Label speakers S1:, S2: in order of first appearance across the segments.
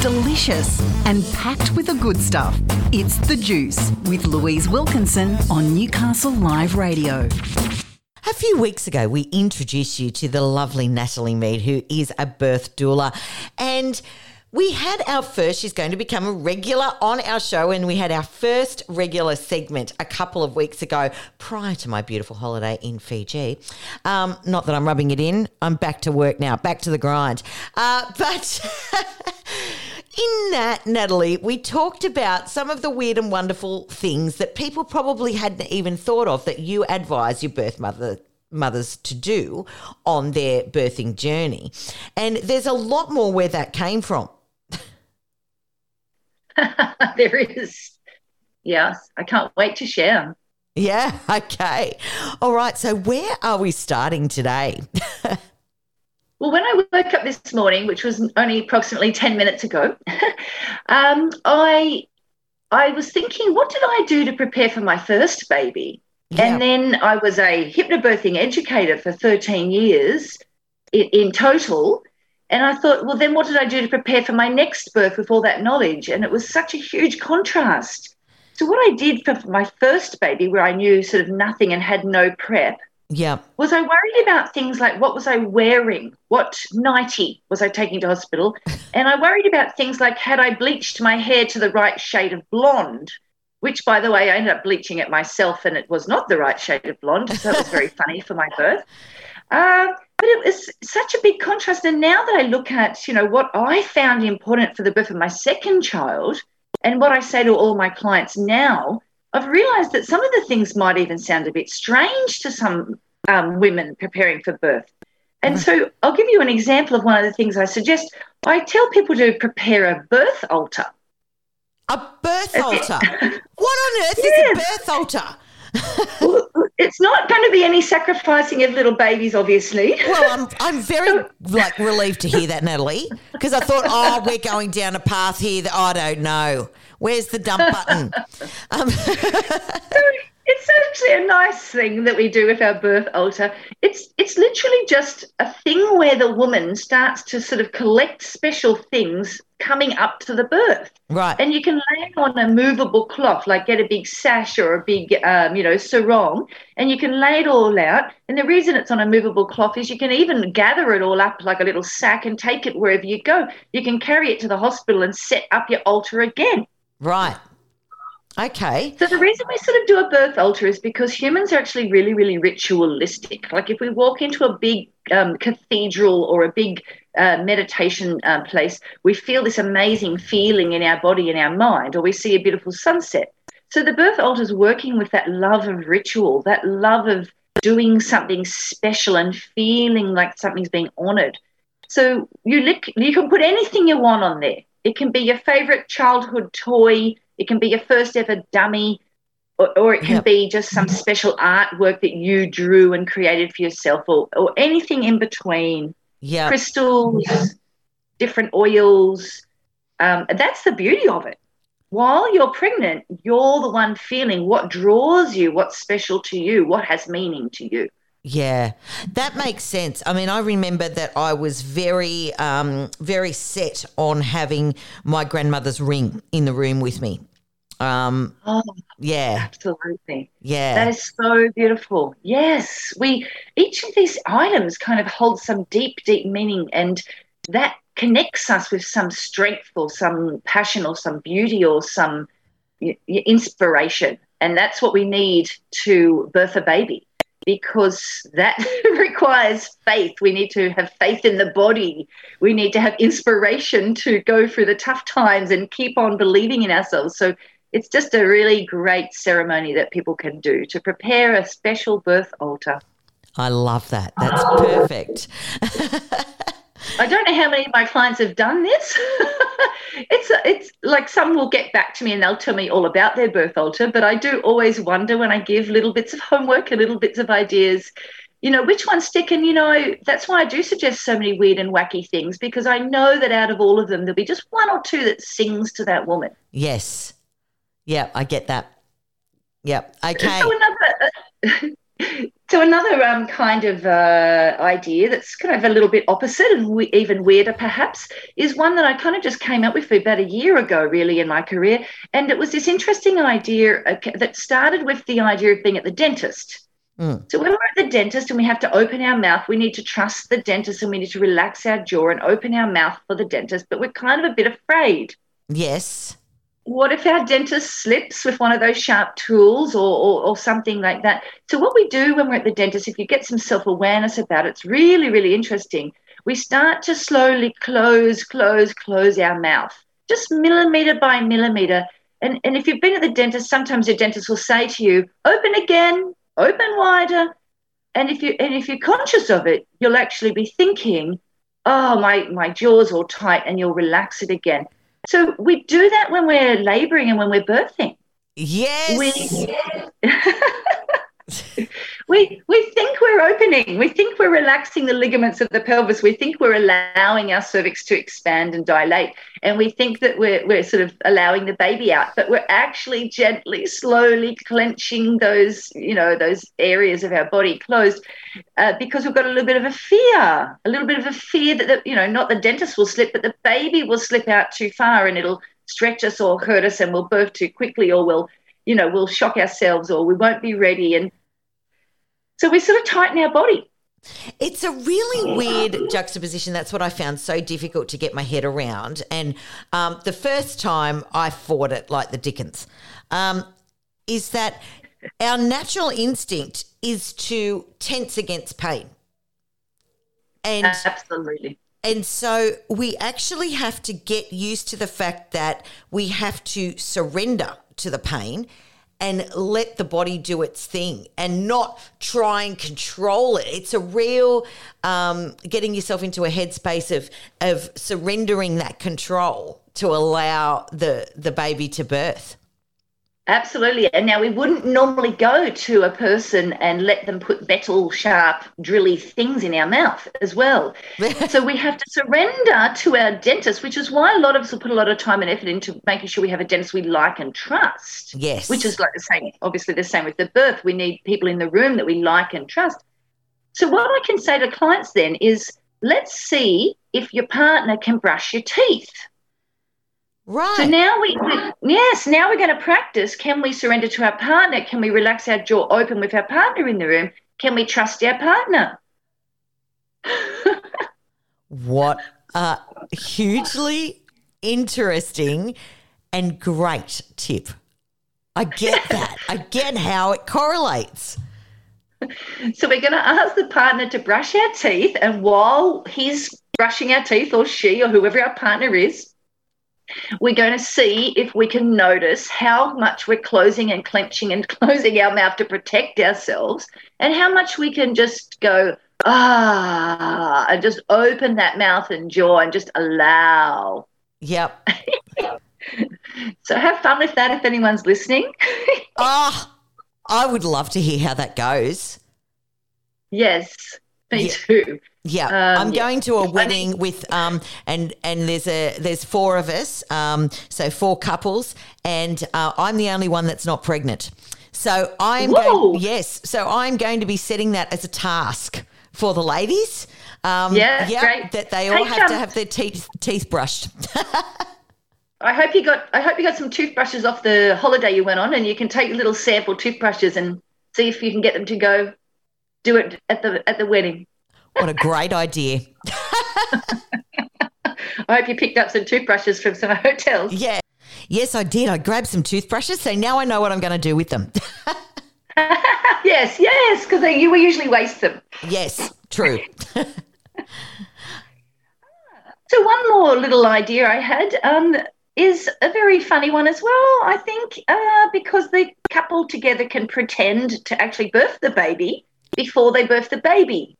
S1: delicious, and packed with the good stuff. It's The Juice with Louise Wilkinson on Newcastle Live Radio.
S2: A few weeks ago, we introduced you to the lovely Natalie Meade, who is a birth doula. And we had our first, she's going to become a regular on our show, and we had our first regular segment a couple of weeks ago prior to my beautiful holiday in Fiji. Um, not that I'm rubbing it in, I'm back to work now, back to the grind. Uh, but. In that, Natalie, we talked about some of the weird and wonderful things that people probably hadn't even thought of that you advise your birth mother mothers to do on their birthing journey. And there's a lot more where that came from.
S3: there is. Yes, I can't wait to share them.
S2: Yeah, okay. All right, so where are we starting today?
S3: well, when I woke up this morning, which was only approximately 10 minutes ago, um, I I was thinking, what did I do to prepare for my first baby? Yeah. And then I was a hypnobirthing educator for 13 years in, in total. And I thought, well, then what did I do to prepare for my next birth with all that knowledge? And it was such a huge contrast. So, what I did for my first baby, where I knew sort of nothing and had no prep,
S2: yeah.
S3: Was I worried about things like what was I wearing? What nightie was I taking to hospital? and I worried about things like had I bleached my hair to the right shade of blonde? Which, by the way, I ended up bleaching it myself and it was not the right shade of blonde. So it was very funny for my birth. Uh, but it was such a big contrast. And now that I look at, you know, what I found important for the birth of my second child and what I say to all my clients now, I've realized that some of the things might even sound a bit strange to some um, women preparing for birth. And so I'll give you an example of one of the things I suggest. I tell people to prepare a birth altar.
S2: A birth altar? what on earth yes. is a birth altar?
S3: Well, it's not going to be any sacrificing of little babies, obviously.
S2: Well, I'm I'm very like relieved to hear that, Natalie, because I thought, oh, we're going down a path here that I don't know. Where's the dump button? Um,
S3: it's actually a nice thing that we do with our birth altar. It's it's literally just a thing where the woman starts to sort of collect special things coming up to the birth.
S2: Right.
S3: And you can lay it on a movable cloth, like get a big sash or a big, um, you know, sarong, and you can lay it all out. And the reason it's on a movable cloth is you can even gather it all up like a little sack and take it wherever you go. You can carry it to the hospital and set up your altar again.
S2: Right. Okay.
S3: So the reason we sort of do a birth altar is because humans are actually really, really ritualistic. Like if we walk into a big um, cathedral or a big uh, meditation uh, place, we feel this amazing feeling in our body and our mind, or we see a beautiful sunset. So the birth altar is working with that love of ritual, that love of doing something special and feeling like something's being honored. So you li- you can put anything you want on there. It can be your favorite childhood toy it can be your first ever dummy, or, or it can yep. be just some special artwork that you drew and created for yourself, or, or anything in between.
S2: Yeah.
S3: Crystals, different oils. Um, that's the beauty of it. While you're pregnant, you're the one feeling what draws you, what's special to you, what has meaning to you.
S2: Yeah, that makes sense. I mean, I remember that I was very, um, very set on having my grandmother's ring in the room with me. Um,
S3: oh,
S2: yeah,
S3: absolutely.
S2: Yeah,
S3: that is so beautiful. Yes, we each of these items kind of holds some deep, deep meaning, and that connects us with some strength or some passion or some beauty or some inspiration, and that's what we need to birth a baby because that requires faith. We need to have faith in the body. We need to have inspiration to go through the tough times and keep on believing in ourselves. So it's just a really great ceremony that people can do to prepare a special birth altar.
S2: I love that. That's perfect.
S3: I don't know how many of my clients have done this. it's it's like some will get back to me and they'll tell me all about their birth altar, but I do always wonder when I give little bits of homework and little bits of ideas, you know, which ones stick. And you know, that's why I do suggest so many weird and wacky things because I know that out of all of them, there'll be just one or two that sings to that woman.
S2: Yes. Yeah, I get that. Yep. Okay.
S3: So another, so another um, kind of uh, idea that's kind of a little bit opposite and we- even weirder, perhaps, is one that I kind of just came up with about a year ago, really, in my career. And it was this interesting idea that started with the idea of being at the dentist.
S2: Mm.
S3: So when we're at the dentist and we have to open our mouth, we need to trust the dentist and we need to relax our jaw and open our mouth for the dentist, but we're kind of a bit afraid
S2: Yes.
S3: What if our dentist slips with one of those sharp tools or, or, or something like that? So, what we do when we're at the dentist, if you get some self awareness about it, it's really, really interesting. We start to slowly close, close, close our mouth, just millimeter by millimeter. And, and if you've been at the dentist, sometimes your dentist will say to you, open again, open wider. And if you and if you're conscious of it, you'll actually be thinking, oh, my, my jaw's all tight, and you'll relax it again. So we do that when we're laboring and when we're birthing.
S2: Yes.
S3: We, we, we think we're opening. We think we're relaxing the ligaments of the pelvis. We think we're allowing our cervix to expand and dilate. And we think that we're, we're sort of allowing the baby out, but we're actually gently, slowly clenching those, you know, those areas of our body closed uh, because we've got a little bit of a fear, a little bit of a fear that, the, you know, not the dentist will slip, but the baby will slip out too far and it'll stretch us or hurt us and we'll birth too quickly or we'll, you know, we'll shock ourselves or we won't be ready. And so we sort of tighten our body.
S2: It's a really weird juxtaposition. That's what I found so difficult to get my head around. And um, the first time I fought it like the Dickens um, is that our natural instinct is to tense against pain. And
S3: Absolutely.
S2: and so we actually have to get used to the fact that we have to surrender to the pain and let the body do its thing and not try and control it. It's a real um, getting yourself into a headspace of of surrendering that control to allow the the baby to birth.
S3: Absolutely. And now we wouldn't normally go to a person and let them put metal sharp, drilly things in our mouth as well. so we have to surrender to our dentist, which is why a lot of us will put a lot of time and effort into making sure we have a dentist we like and trust.
S2: Yes.
S3: Which is like the same, obviously, the same with the birth. We need people in the room that we like and trust. So what I can say to clients then is let's see if your partner can brush your teeth.
S2: Right.
S3: So now we, yes, now we're going to practice. Can we surrender to our partner? Can we relax our jaw open with our partner in the room? Can we trust our partner?
S2: What a hugely interesting and great tip. I get that. I get how it correlates.
S3: So we're going to ask the partner to brush our teeth, and while he's brushing our teeth, or she, or whoever our partner is, we're going to see if we can notice how much we're closing and clenching and closing our mouth to protect ourselves, and how much we can just go ah and just open that mouth and jaw and just allow.
S2: Yep.
S3: So have fun with that if anyone's listening.
S2: Oh, I would love to hear how that goes.
S3: yes, me
S2: Yeah.
S3: too.
S2: Yeah,
S3: Um,
S2: I'm
S3: yeah.
S2: going to a wedding with um and and there's a there's four of us um so four couples and uh, I'm the only one that's not pregnant. So I'm
S3: Whoa.
S2: going, yes, so I'm going to be setting that as a task for the ladies. Um,
S3: Yeah, great.
S2: that they all
S3: Hey,
S2: have to
S3: um,
S2: have their teeth teeth brushed.
S3: I hope you got I hope you got some toothbrushes off the holiday you went on and you can take little sample toothbrushes and see if you can get them to go do it at the at the wedding.
S2: What a great idea!
S3: I hope you picked up some toothbrushes from some hotels.
S2: Yeah, yes, I did. I grabbed some toothbrushes, so now I know what I'm going to do with them.
S3: yes, yes, because you usually waste them.
S2: yes, true.
S3: So one more little idea I had um, is a very funny one as well. I think uh, because the couple together can pretend to actually birth the baby before they birth the baby.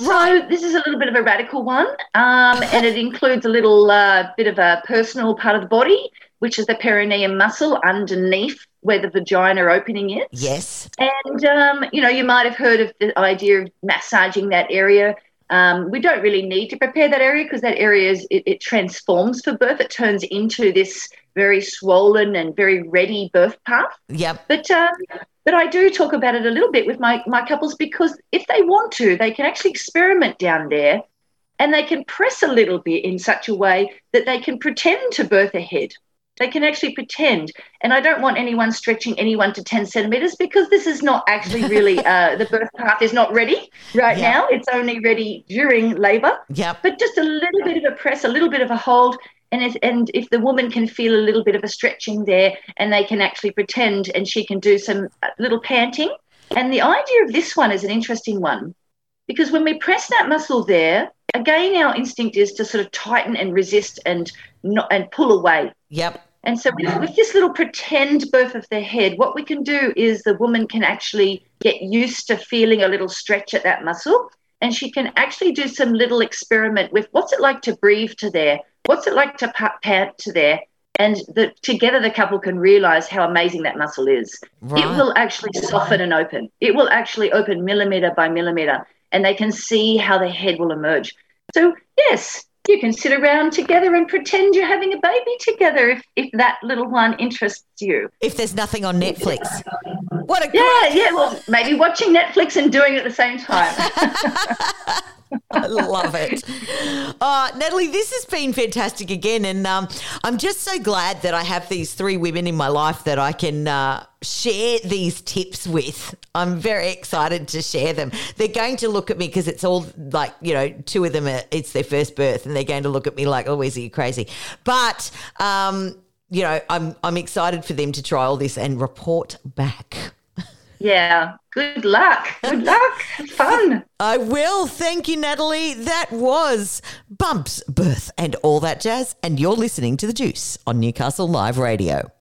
S3: So this is a little bit of a radical one, um, and it includes a little uh, bit of a personal part of the body, which is the perineum muscle underneath where the vagina opening is.
S2: Yes.
S3: And um, you know, you might have heard of the idea of massaging that area. Um, we don't really need to prepare that area because that area is it, it transforms for birth. It turns into this very swollen and very ready birth path.
S2: Yep.
S3: But um, but I do talk about it a little bit with my, my couples because if they want to, they can actually experiment down there and they can press a little bit in such a way that they can pretend to birth ahead. They can actually pretend. And I don't want anyone stretching anyone to 10 centimeters because this is not actually really, uh, the birth path is not ready right
S2: Yeah.
S3: now. It's only ready during labor.
S2: Yep.
S3: But just a little bit of a press, a little bit of a hold. And if, and if the woman can feel a little bit of a stretching there and they can actually pretend and she can do some uh, little panting. And the idea of this one is an interesting one because when we press that muscle there, again, our instinct is to sort of tighten and resist and, not, and pull away.
S2: Yep.
S3: And so, with, with this little pretend birth of the head, what we can do is the woman can actually get used to feeling a little stretch at that muscle. And she can actually do some little experiment with what's it like to breathe to there? What's it like to pa- pant to there? And the, together, the couple can realize how amazing that muscle is.
S2: Right.
S3: It will actually soften and open. It will actually open millimeter by millimeter, and they can see how the head will emerge. So, yes, you can sit around together and pretend you're having a baby together if, if that little one interests you.
S2: If there's nothing on Netflix. What a
S3: Yeah, yeah, well, maybe watching Netflix and doing it at the same time.
S2: I love it. Uh, Natalie, this has been fantastic again. And um, I'm just so glad that I have these three women in my life that I can uh, share these tips with. I'm very excited to share them. They're going to look at me because it's all like, you know, two of them, are, it's their first birth, and they're going to look at me like, oh, is you crazy? But, um, you know, I'm, I'm excited for them to try all this and report back.
S3: Yeah, good luck. Good luck. Have fun.
S2: I will. Thank you, Natalie. That was Bumps, Birth, and all that jazz. And you're listening to The Juice on Newcastle Live Radio.